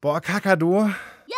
Boah, Kakadu. Ja?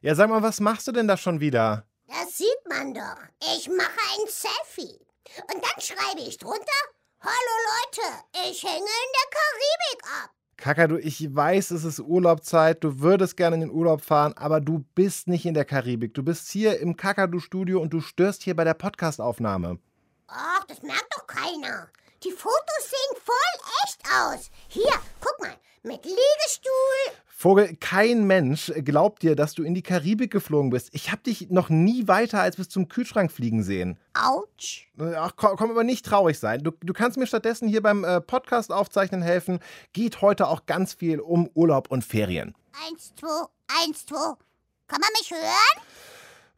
Ja, sag mal, was machst du denn da schon wieder? Das sieht man doch. Ich mache ein Selfie. Und dann schreibe ich drunter, Hallo Leute, ich hänge in der Karibik ab. Kakadu, ich weiß, es ist Urlaubzeit, du würdest gerne in den Urlaub fahren, aber du bist nicht in der Karibik. Du bist hier im Kakadu-Studio und du störst hier bei der Podcastaufnahme. Ach, das merkt doch keiner. Die Fotos sehen voll echt aus. Hier, guck mal, mit Liegestuhl. Vogel, kein Mensch glaubt dir, dass du in die Karibik geflogen bist. Ich habe dich noch nie weiter als bis zum Kühlschrank fliegen sehen. Autsch. Ach, komm, komm aber nicht traurig sein. Du, du kannst mir stattdessen hier beim äh, Podcast aufzeichnen helfen. Geht heute auch ganz viel um Urlaub und Ferien. Eins, zwei, eins, zwei. Kann man mich hören?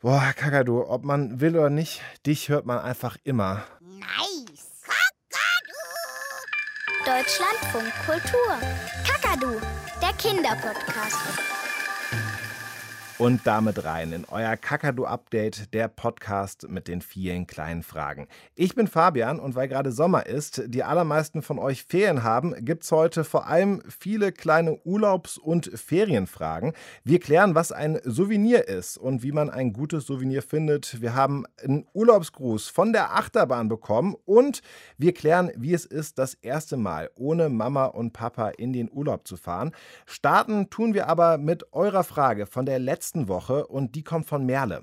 Boah, Kakadu, ob man will oder nicht, dich hört man einfach immer. Nice. Deutschlandfunk Kultur. Kakadu, der Kinderpodcast. Und damit rein in euer Kakadu-Update, der Podcast mit den vielen kleinen Fragen. Ich bin Fabian und weil gerade Sommer ist, die allermeisten von euch Ferien haben, gibt es heute vor allem viele kleine Urlaubs- und Ferienfragen. Wir klären, was ein Souvenir ist und wie man ein gutes Souvenir findet. Wir haben einen Urlaubsgruß von der Achterbahn bekommen und wir klären, wie es ist, das erste Mal ohne Mama und Papa in den Urlaub zu fahren. Starten tun wir aber mit eurer Frage von der letzten Woche und die kommt von Merle.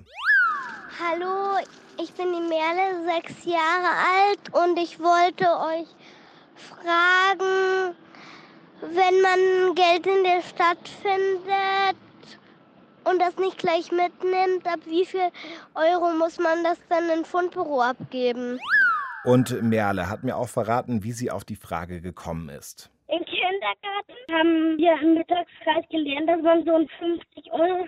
Hallo, ich bin die Merle, sechs Jahre alt und ich wollte euch fragen, wenn man Geld in der Stadt findet und das nicht gleich mitnimmt, ab wie viel Euro muss man das dann in Fundbüro abgeben? Und Merle hat mir auch verraten, wie sie auf die Frage gekommen ist. Im Kindergarten haben wir im Mittagskreis gelernt, dass man so einen 50 Euro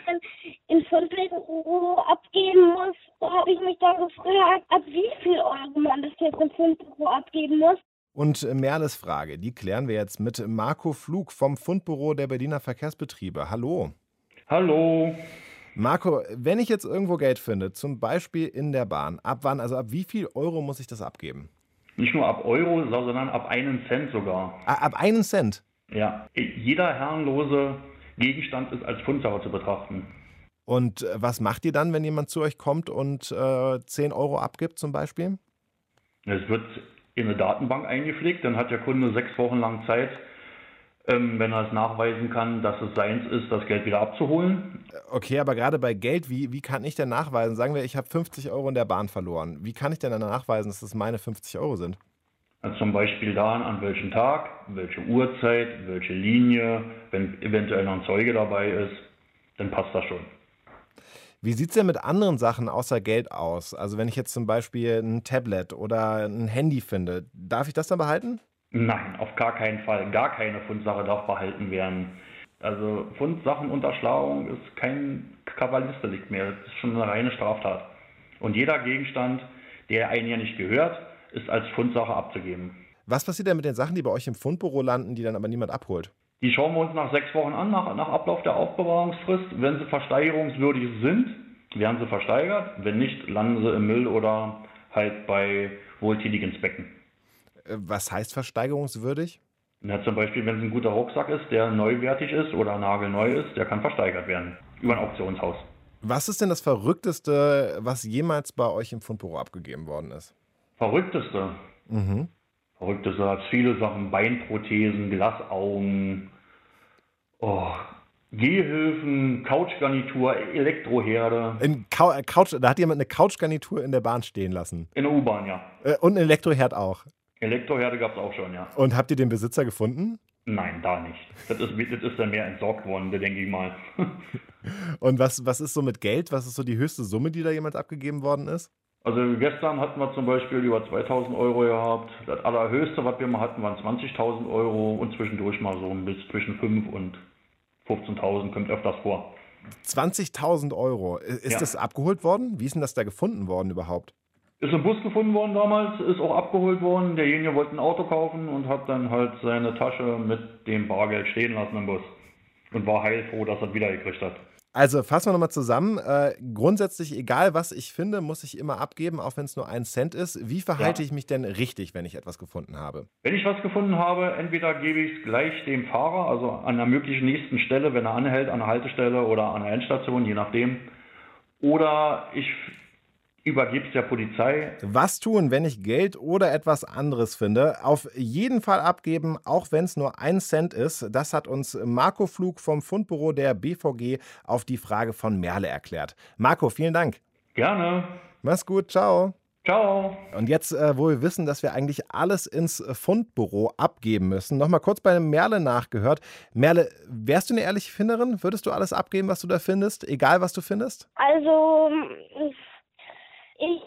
in Fundbüro abgeben muss. Da habe ich mich dann gefragt, ab wie viel Euro man das jetzt in Fundbüro abgeben muss. Und Merles Frage, die klären wir jetzt mit Marco Flug vom Fundbüro der Berliner Verkehrsbetriebe. Hallo. Hallo. Marco, wenn ich jetzt irgendwo Geld finde, zum Beispiel in der Bahn, ab wann, also ab wie viel Euro muss ich das abgeben? Nicht nur ab Euro, sondern ab einen Cent sogar. Ah, ab einen Cent? Ja. Jeder herrenlose Gegenstand ist als Fundsache zu betrachten. Und was macht ihr dann, wenn jemand zu euch kommt und äh, 10 Euro abgibt zum Beispiel? Es wird in eine Datenbank eingepflegt, dann hat der Kunde sechs Wochen lang Zeit, ähm, wenn er es nachweisen kann, dass es seins ist, das Geld wieder abzuholen. Okay, aber gerade bei Geld, wie, wie kann ich denn nachweisen? Sagen wir, ich habe 50 Euro in der Bahn verloren. Wie kann ich denn dann nachweisen, dass das meine 50 Euro sind? Also zum Beispiel dann, an welchem Tag, welche Uhrzeit, welche Linie, wenn eventuell noch ein Zeuge dabei ist, dann passt das schon. Wie sieht es denn mit anderen Sachen außer Geld aus? Also wenn ich jetzt zum Beispiel ein Tablet oder ein Handy finde, darf ich das dann behalten? Nein, auf gar keinen Fall. Gar keine Fundsache darf behalten werden. Also Fundsachenunterschlagung ist kein Kavalistdelikt mehr. Das ist schon eine reine Straftat. Und jeder Gegenstand, der einem ja nicht gehört, ist als Fundsache abzugeben. Was passiert denn mit den Sachen, die bei euch im Fundbüro landen, die dann aber niemand abholt? Die schauen wir uns nach sechs Wochen an, nach, nach Ablauf der Aufbewahrungsfrist. Wenn sie versteigerungswürdig sind, werden sie versteigert. Wenn nicht, landen sie im Müll oder halt bei wohltätigen Zwecken. Was heißt versteigerungswürdig? Na, zum Beispiel, wenn es ein guter Rucksack ist, der neuwertig ist oder nagelneu ist, der kann versteigert werden über ein Auktionshaus. Was ist denn das Verrückteste, was jemals bei euch im Fundbüro abgegeben worden ist? Verrückteste? Mhm. Verrückteste hat viele Sachen, Beinprothesen, Glasaugen, oh, Gehhilfen, Couchgarnitur, Elektroherde. In Cou Couch, da hat jemand eine Couchgarnitur in der Bahn stehen lassen. In der U-Bahn, ja. Äh, und ein Elektroherd auch. Elektroherde gab es auch schon, ja. Und habt ihr den Besitzer gefunden? Nein, da nicht. Das ist, das ist dann mehr entsorgt worden, denke ich mal. Und was, was ist so mit Geld? Was ist so die höchste Summe, die da jemals abgegeben worden ist? Also gestern hatten wir zum Beispiel über 2000 Euro gehabt. Das allerhöchste, was wir mal hatten, waren 20.000 Euro und zwischendurch mal so bis zwischen 5 und 15.000 kommt öfters vor. 20.000 Euro. Ist Ja. das abgeholt worden? Wie ist denn das da gefunden worden überhaupt? Ist im Bus gefunden worden damals, ist auch abgeholt worden. Derjenige wollte ein Auto kaufen und hat dann halt seine Tasche mit dem Bargeld stehen lassen im Bus. Und war heilfroh, dass er es wiedergekriegt hat. Also fassen wir nochmal zusammen. Äh, grundsätzlich, egal was ich finde, muss ich immer abgeben, auch wenn es nur ein Cent ist. Wie verhalte Ja. ich mich denn richtig, wenn ich etwas gefunden habe? Wenn ich was gefunden habe, entweder gebe ich es gleich dem Fahrer, also an der möglichen nächsten Stelle, wenn er anhält, an der Haltestelle oder an der Endstation, je nachdem. Oder ich übergebe es der Polizei. Was tun, wenn ich Geld oder etwas anderes finde? Auf jeden Fall abgeben, auch wenn es nur ein Cent ist. Das hat uns Marco Flug vom Fundbüro der BVG auf die Frage von Merle erklärt. Marco, vielen Dank. Gerne. Mach's gut, ciao. Ciao. Und jetzt, äh, wo wir wissen, dass wir eigentlich alles ins Fundbüro abgeben müssen, nochmal kurz bei Merle nachgehört. Merle, wärst du eine ehrliche Finderin? Würdest du alles abgeben, was du da findest? Egal, was du findest? Also, ich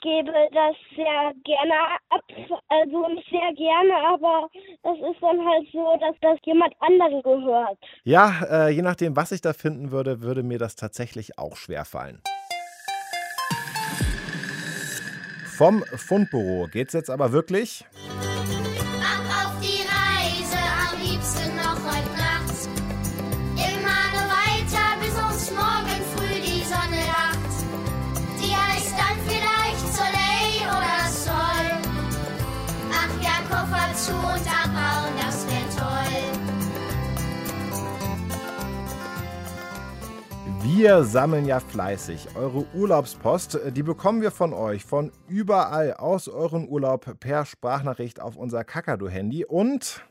gebe das sehr gerne ab. Also nicht sehr gerne, aber das ist dann halt so, dass das jemand anderen gehört. Ja, äh, je nachdem, was ich da finden würde, würde mir das tatsächlich auch schwer fallen. Vom Fundbüro geht's jetzt aber wirklich. Wir sammeln ja fleißig eure Urlaubspost. Die bekommen wir von euch von überall aus euren Urlaub per Sprachnachricht auf unser Kakadu-Handy. Und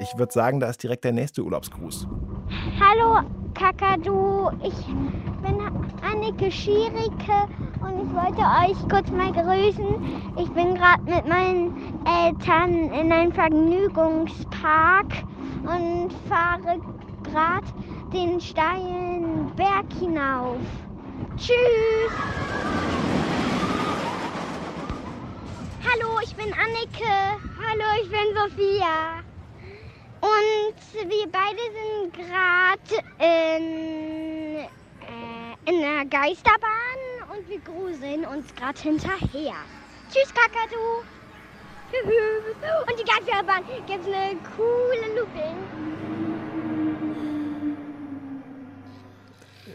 ich würde sagen, da ist direkt der nächste Urlaubsgruß. Hallo Kakadu, ich bin Annike Schierike und ich wollte euch kurz mal grüßen. Ich bin gerade mit meinen Eltern in einem Vergnügungspark und fahre gerade den steilen Berg hinauf. Tschüss! Hallo, ich bin Annike. Hallo, ich bin Sophia. Und wir beide sind gerade in, äh, in der Geisterbahn und wir gruseln uns gerade hinterher. Tschüss, Kakadu. Und die Geisterbahn gibt eine coole Looping.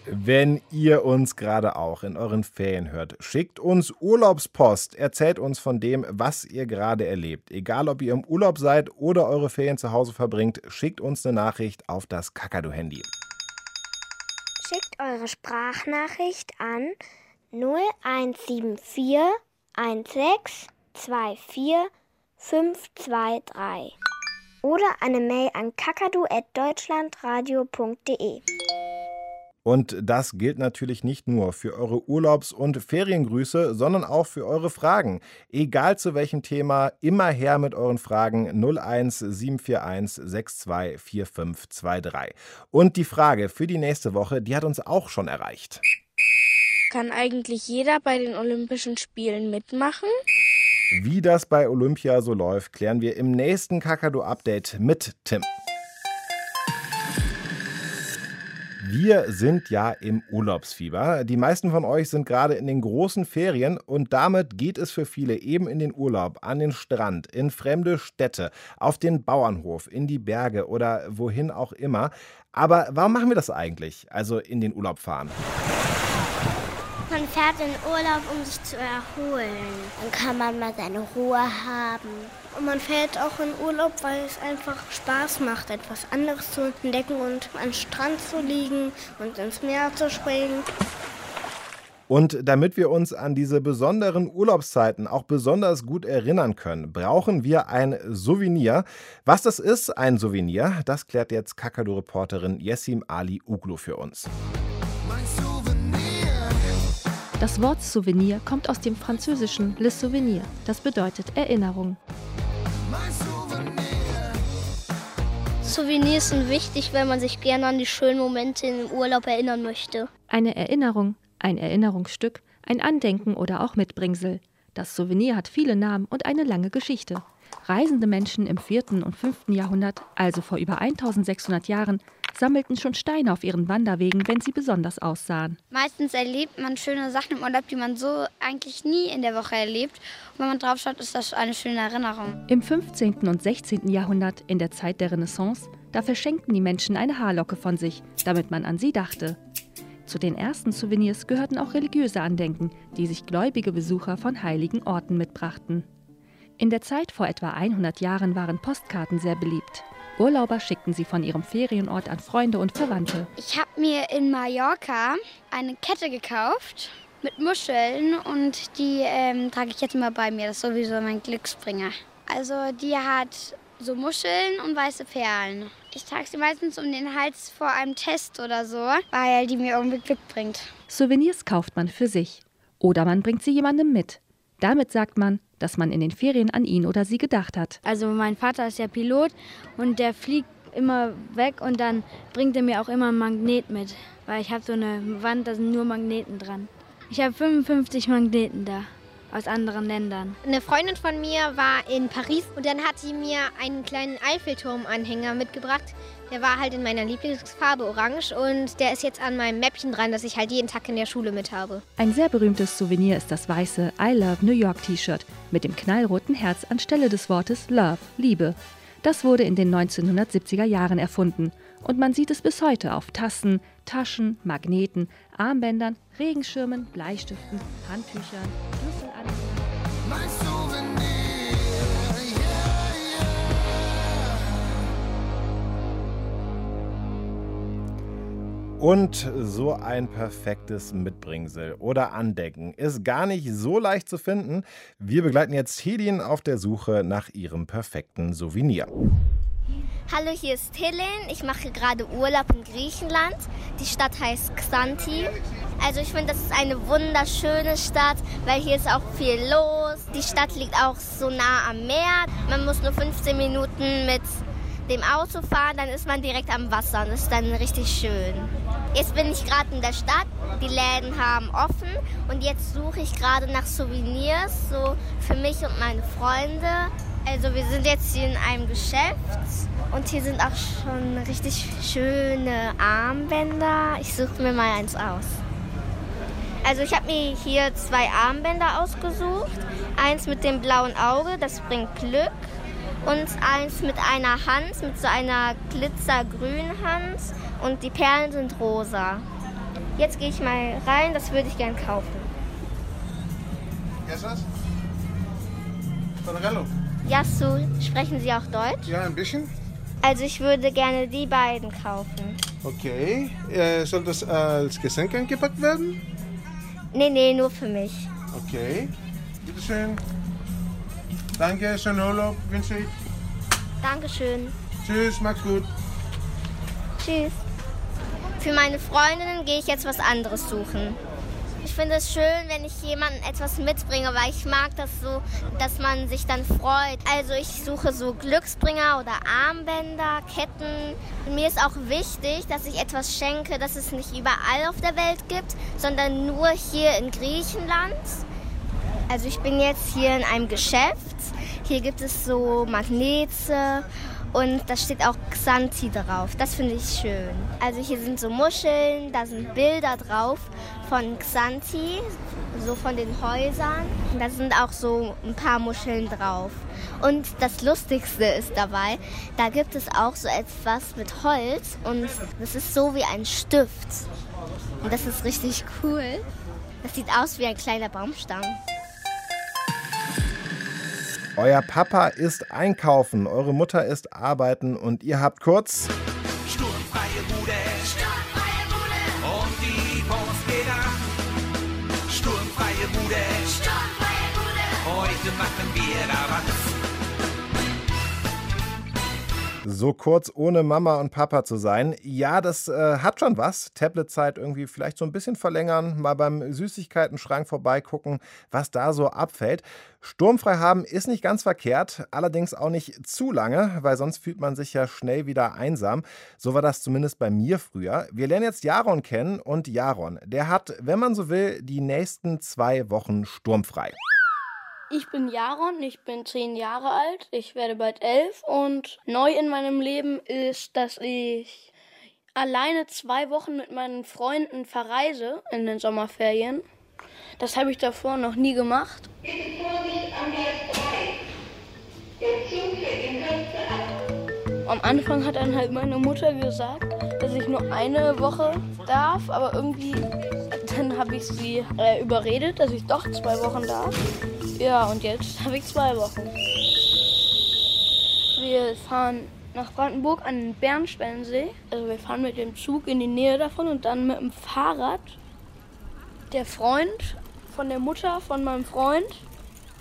Wenn ihr uns gerade auch in euren Ferien hört, schickt uns Urlaubspost. Erzählt uns von dem, was ihr gerade erlebt. Egal, ob ihr im Urlaub seid oder eure Ferien zu Hause verbringt, schickt uns eine Nachricht auf das Kakadu-Handy. Schickt eure Sprachnachricht an 0174 16 24 523 oder eine Mail an kakadu@deutschlandradio.de. Und das gilt natürlich nicht nur für eure Urlaubs- und Feriengrüße, sondern auch für eure Fragen. Egal zu welchem Thema, immer her mit euren Fragen 01 741 62 4523. Und die Frage für die nächste Woche, die hat uns auch schon erreicht. Kann eigentlich jeder bei den Olympischen Spielen mitmachen? Wie das bei Olympia so läuft, klären wir im nächsten Kakadu-Update mit Tim. Wir sind ja im Urlaubsfieber. Die meisten von euch sind gerade in den großen Ferien und damit geht es für viele eben in den Urlaub, an den Strand, in fremde Städte, auf den Bauernhof, in die Berge oder wohin auch immer. Aber warum machen wir das eigentlich? Also in den Urlaub fahren. Man fährt in Urlaub, um sich zu erholen. Dann kann man mal seine Ruhe haben. Und man fährt auch in Urlaub, weil es einfach Spaß macht, etwas anderes zu entdecken und am Strand zu liegen und ins Meer zu springen. Und damit wir uns an diese besonderen Urlaubszeiten auch besonders gut erinnern können, brauchen wir ein Souvenir. Was das ist, ein Souvenir, das klärt jetzt Kakadu-Reporterin Yessim Ali Uglu für uns. Das Wort Souvenir kommt aus dem französischen Le Souvenir. Das bedeutet Erinnerung. Souvenirs sind wichtig, wenn man sich gerne an die schönen Momente im Urlaub erinnern möchte. Eine Erinnerung, ein Erinnerungsstück, ein Andenken oder auch Mitbringsel. Das Souvenir hat viele Namen und eine lange Geschichte. Reisende Menschen im 4. und 5. Jahrhundert, also vor über 1600 Jahren, sammelten schon Steine auf ihren Wanderwegen, wenn sie besonders aussahen. Meistens erlebt man schöne Sachen im Urlaub, die man so eigentlich nie in der Woche erlebt. Und wenn man drauf schaut, ist das eine schöne Erinnerung. Im 15. und 16. Jahrhundert, in der Zeit der Renaissance, Da verschenkten die Menschen eine Haarlocke von sich, damit man an sie dachte. Zu den ersten Souvenirs gehörten auch religiöse Andenken, die sich gläubige Besucher von heiligen Orten mitbrachten. In der Zeit vor etwa 100 Jahren waren Postkarten sehr beliebt. Urlauber schickten sie von ihrem Ferienort an Freunde und Verwandte. Ich habe mir in Mallorca eine Kette gekauft mit Muscheln und die ähm, trage ich jetzt immer bei mir. Das ist sowieso mein Glücksbringer. Also die hat so Muscheln und weiße Perlen. Ich trage sie meistens um den Hals vor einem Test oder so, weil die mir irgendwie Glück bringt. Souvenirs kauft man für sich. Oder man bringt sie jemandem mit. Damit sagt man, dass man in den Ferien an ihn oder sie gedacht hat. Also mein Vater ist ja Pilot und der fliegt immer weg und dann bringt er mir auch immer ein Magnet mit, weil ich habe so eine Wand, da sind nur Magneten dran. Ich habe 55 Magneten da aus anderen Ländern. Eine Freundin von mir war in Paris und dann hat sie mir einen kleinen Eiffelturm-Anhänger mitgebracht. Der war halt in meiner Lieblingsfarbe orange und der ist jetzt an meinem Mäppchen dran, das ich halt jeden Tag in der Schule mit habe. Ein sehr berühmtes Souvenir ist das weiße I Love New York T-Shirt mit dem knallroten Herz anstelle des Wortes Love, Liebe. Das wurde in den 1970er Jahren erfunden und man sieht es bis heute auf Tassen, Taschen, Magneten, Armbändern, Regenschirmen, Bleistiften, Handtüchern, Schlüsselanhängern. Und so ein perfektes Mitbringsel oder Andenken ist gar nicht so leicht zu finden. Wir begleiten jetzt Hedin auf der Suche nach ihrem perfekten Souvenir. Hallo, hier ist Helen. Ich mache gerade Urlaub in Griechenland. Die Stadt heißt Xanthi. Also ich finde, das ist eine wunderschöne Stadt, weil hier ist auch viel los. Die Stadt liegt auch so nah am Meer. Man muss nur 15 Minuten mit dem Auto fahren, dann ist man direkt am Wasser. Das ist dann richtig schön. Jetzt bin ich gerade in der Stadt. Die Läden haben offen und jetzt suche ich gerade nach Souvenirs, so für mich und meine Freunde. Also wir sind jetzt hier in einem Geschäft und hier sind auch schon richtig schöne Armbänder. Ich suche mir mal eins aus. Also ich habe mir hier zwei Armbänder ausgesucht. Eins mit dem blauen Auge, das bringt Glück. Und eins mit einer Hans, mit so einer glitzergrünen Hans. Und die Perlen sind rosa. Jetzt gehe ich mal rein, das würde ich gern kaufen. Yasu, sprechen Sie auch Deutsch? Ja, ein bisschen. Also ich würde gerne die beiden kaufen. Okay. Äh, soll das als Geschenk eingepackt werden? Nee, nee, nur für mich. Okay. Bitteschön. Danke, schönen Urlaub wünsche ich. Dankeschön. Tschüss, mach's gut. Tschüss. Für meine Freundinnen gehe ich jetzt was anderes suchen. Ich finde es schön, wenn ich jemandem etwas mitbringe, weil ich mag das so, dass man sich dann freut. Also ich suche so Glücksbringer oder Armbänder, Ketten. Und mir ist auch wichtig, dass ich etwas schenke, das es nicht überall auf der Welt gibt, sondern nur hier in Griechenland. Also ich bin jetzt hier in einem Geschäft. Hier gibt es so Magnete und da steht auch Xanthi drauf. Das finde ich schön. Also hier sind so Muscheln, da sind Bilder drauf von Xanthi, so von den Häusern. Da sind auch so ein paar Muscheln drauf. Und das Lustigste ist dabei, da gibt es auch so etwas mit Holz und das ist so wie ein Stift. Und das ist richtig cool. Das sieht aus wie ein kleiner Baumstamm. Euer Papa ist einkaufen, eure Mutter ist arbeiten und ihr habt kurz Sturmfreie Bude. Sturmfreie Bude. Und die Post geht ab. Sturmfreie Bude. Sturmfreie Bude. Heute machen wir da was. So kurz ohne Mama und Papa zu sein. Ja, das äh, hat schon was. Tabletzeit irgendwie vielleicht so ein bisschen verlängern, mal beim Süßigkeiten-Schrank vorbeigucken, was da so abfällt. Sturmfrei haben ist nicht ganz verkehrt, allerdings auch nicht zu lange, weil sonst fühlt man sich ja schnell wieder einsam. So war das zumindest bei mir früher. Wir lernen jetzt Jaron kennen und Jaron, der hat, wenn man so will, die nächsten zwei Wochen sturmfrei. Ich bin Jaron, ich bin zehn Jahre alt, ich werde bald elf und neu in meinem Leben ist, dass ich alleine zwei Wochen mit meinen Freunden verreise in den Sommerferien. Das habe ich davor noch nie gemacht. Der Zug fährt in Kürze ab. Am Anfang hat dann halt meine Mutter gesagt, dass ich nur eine Woche darf, aber irgendwie dann habe ich sie äh, überredet, dass ich doch zwei Wochen darf. Ja, und jetzt habe ich zwei Wochen. Wir fahren nach Brandenburg an den Bernsteinsee. Also wir fahren mit dem Zug in die Nähe davon und dann mit dem Fahrrad. Der Freund von der Mutter von meinem Freund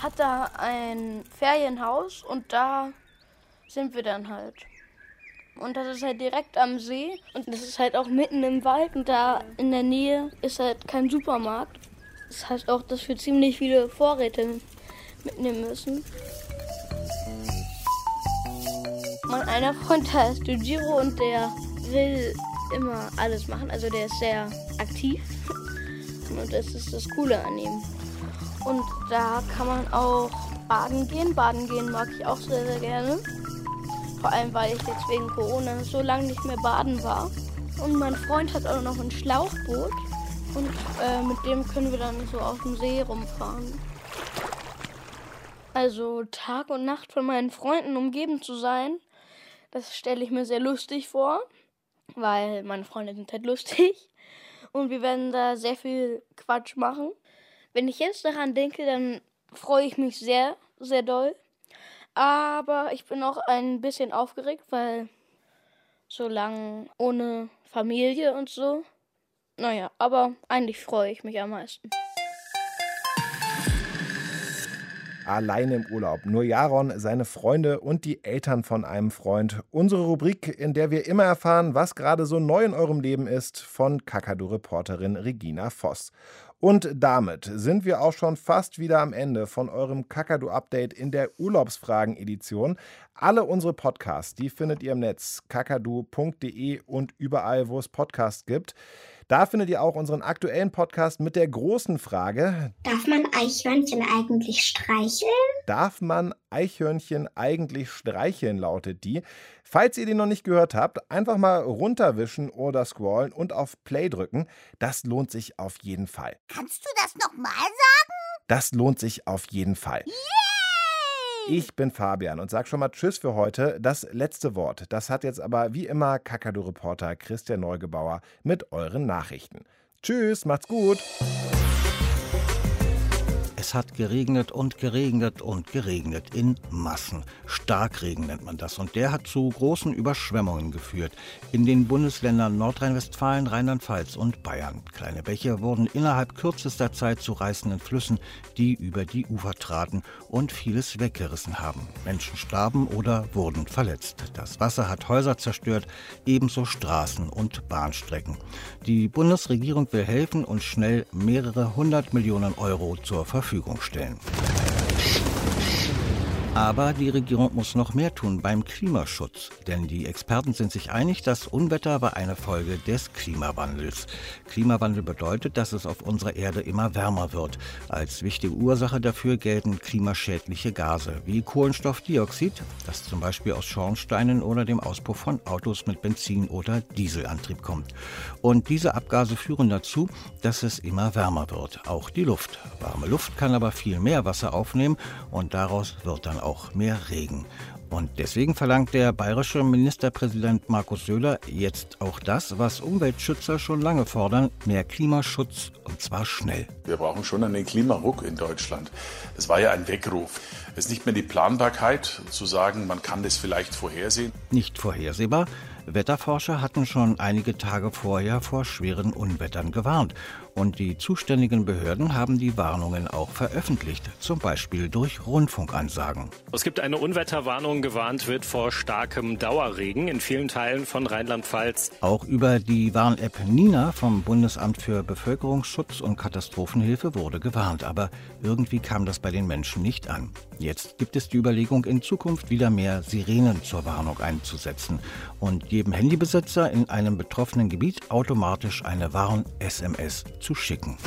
hat da ein Ferienhaus und da sind wir dann halt. Und das ist halt direkt am See und das ist halt auch mitten im Wald und da in der Nähe ist halt kein Supermarkt. Das heißt auch, dass wir ziemlich viele Vorräte mitnehmen müssen. Mein einer Freund heißt Jujiro und der will immer alles machen. Also der ist sehr aktiv und das ist das Coole an ihm. Und da kann man auch baden gehen. Baden gehen mag ich auch sehr, sehr gerne. Vor allem, weil ich jetzt wegen Corona so lange nicht mehr baden war. Und mein Freund hat auch noch ein Schlauchboot. Und äh, mit dem können wir dann so auf dem See rumfahren. Also Tag und Nacht von meinen Freunden umgeben zu sein, das stelle ich mir sehr lustig vor, weil meine Freunde sind halt lustig und wir werden da sehr viel Quatsch machen. Wenn ich jetzt daran denke, dann freue ich mich sehr, sehr doll. Aber ich bin auch ein bisschen aufgeregt, weil so lange ohne Familie und so. Naja, aber eigentlich freue ich mich am meisten. Alleine im Urlaub. Nur Jaron, seine Freunde und die Eltern von einem Freund. Unsere Rubrik, in der wir immer erfahren, was gerade so neu in eurem Leben ist, von Kakadu-Reporterin Regina Voss. Und damit sind wir auch schon fast wieder am Ende von eurem Kakadu-Update in der Urlaubsfragen-Edition. Alle unsere Podcasts, die findet ihr im Netz kakadu.de und überall, wo es Podcasts gibt. Da findet ihr auch unseren aktuellen Podcast mit der großen Frage: Darf man Eichhörnchen eigentlich streicheln? Darf man Eichhörnchen eigentlich streicheln, lautet die. Falls ihr den noch nicht gehört habt, einfach mal runterwischen oder scrollen und auf Play drücken. Das lohnt sich auf jeden Fall. Kannst du das nochmal sagen? Das lohnt sich auf jeden Fall. Ich bin Fabian und sag schon mal Tschüss für heute. Das letzte Wort, das hat jetzt aber wie immer Kakadu-Reporter Christian Neugebauer mit euren Nachrichten. Tschüss, macht's gut. Es hat geregnet und geregnet und geregnet in Massen. Starkregen nennt man das. Und der hat zu großen Überschwemmungen geführt. In den Bundesländern Nordrhein-Westfalen, Rheinland-Pfalz und Bayern. Kleine Bäche wurden innerhalb kürzester Zeit zu reißenden Flüssen, die über die Ufer traten und vieles weggerissen haben. Menschen starben oder wurden verletzt. Das Wasser hat Häuser zerstört, ebenso Straßen und Bahnstrecken. Die Bundesregierung will helfen und schnell mehrere hundert Millionen Euro zur Verfügung stellen. Aber die Regierung muss noch mehr tun beim Klimaschutz. Denn die Experten sind sich einig, das Unwetter war eine Folge des Klimawandels. Klimawandel bedeutet, dass es auf unserer Erde immer wärmer wird. Als wichtige Ursache dafür gelten klimaschädliche Gase wie Kohlenstoffdioxid, das zum Beispiel aus Schornsteinen oder dem Auspuff von Autos mit Benzin- oder Dieselantrieb kommt. Und diese Abgase führen dazu, dass es immer wärmer wird. Auch die Luft. Warme Luft kann aber viel mehr Wasser aufnehmen und daraus wird dann auch mehr Regen. Und deswegen verlangt der bayerische Ministerpräsident Markus Söder jetzt auch das, was Umweltschützer schon lange fordern, mehr Klimaschutz und zwar schnell. Wir brauchen schon einen Klimaruck in Deutschland. Es war ja ein Weckruf. Es ist nicht mehr die Planbarkeit zu sagen, man kann das vielleicht vorhersehen. Nicht vorhersehbar. Wetterforscher hatten schon einige Tage vorher vor schweren Unwettern gewarnt. Und die zuständigen Behörden haben die Warnungen auch veröffentlicht, zum Beispiel durch Rundfunkansagen. Es gibt eine Unwetterwarnung, gewarnt wird vor starkem Dauerregen in vielen Teilen von Rheinland-Pfalz. Auch über die Warn-App Nina vom Bundesamt für Bevölkerungsschutz und Katastrophenhilfe wurde gewarnt, aber irgendwie kam das bei den Menschen nicht an. Jetzt gibt es die Überlegung, in Zukunft wieder mehr Sirenen zur Warnung einzusetzen und jedem Handybesitzer in einem betroffenen Gebiet automatisch eine Warn-SMS zu schicken.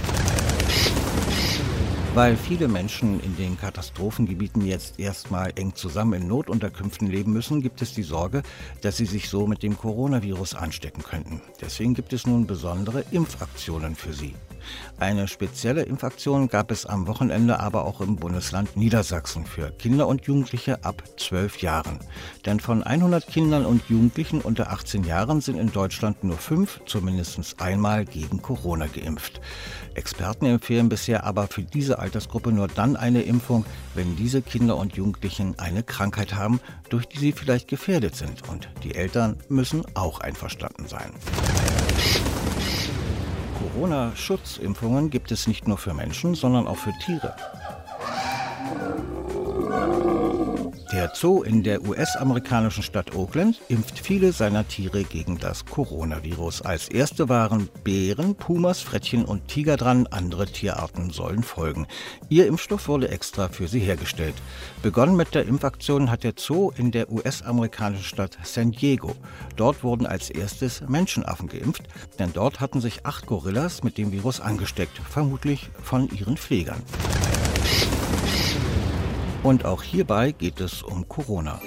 Weil viele Menschen in den Katastrophengebieten jetzt erstmal eng zusammen in Notunterkünften leben müssen, gibt es die Sorge, dass sie sich so mit dem Coronavirus anstecken könnten. Deswegen gibt es nun besondere Impfaktionen für sie. Eine spezielle Impfaktion gab es am Wochenende aber auch im Bundesland Niedersachsen für Kinder und Jugendliche ab 12 Jahren. Denn von 100 Kindern und Jugendlichen unter 18 Jahren sind in Deutschland nur fünf zumindest einmal gegen Corona geimpft. Experten empfehlen bisher aber für diese Altersgruppe nur dann eine Impfung, wenn diese Kinder und Jugendlichen eine Krankheit haben, durch die sie vielleicht gefährdet sind. Und die Eltern müssen auch einverstanden sein. Corona-Schutzimpfungen gibt es nicht nur für Menschen, sondern auch für Tiere. Der Zoo in der US-amerikanischen Stadt Oakland impft viele seiner Tiere gegen das Coronavirus. Als erste waren Bären, Pumas, Frettchen und Tiger dran. Andere Tierarten sollen folgen. Ihr Impfstoff wurde extra für sie hergestellt. Begonnen mit der Impfaktion hat der Zoo in der US-amerikanischen Stadt San Diego. Dort wurden als erstes Menschenaffen geimpft, denn dort hatten sich acht Gorillas mit dem Virus angesteckt, vermutlich von ihren Pflegern. Und auch hierbei geht es um Corona.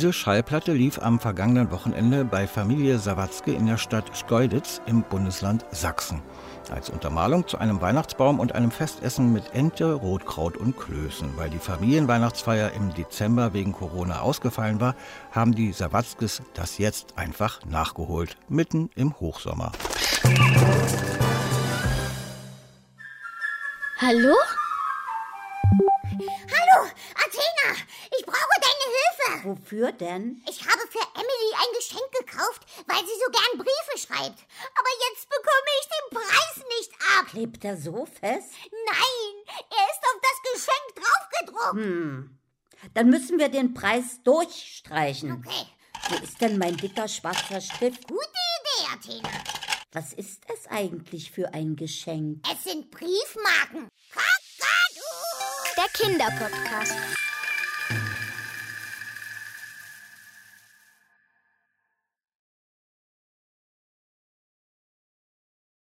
Diese Schallplatte lief am vergangenen Wochenende bei Familie Sawatzke in der Stadt Schkeuditz im Bundesland Sachsen. Als Untermalung zu einem Weihnachtsbaum und einem Festessen mit Ente, Rotkraut und Klößen. Weil die Familienweihnachtsfeier im Dezember wegen Corona ausgefallen war, haben die Sawatzkes das jetzt einfach nachgeholt, mitten im Hochsommer. Hallo? Hallo, Athena! Ich brauche deine Hilfe! Wofür denn? Ich habe für Emily ein Geschenk gekauft, weil sie so gern Briefe schreibt. Aber jetzt bekomme ich den Preis nicht ab. Klebt er so fest? Nein, er ist auf das Geschenk draufgedruckt. Hm. Dann müssen wir den Preis durchstreichen. Okay. Wo ist denn mein dicker schwarzer Stift? Gute Idee, Athena. Was ist es eigentlich für ein Geschenk? Es sind Briefmarken. Der Kinderpodcast.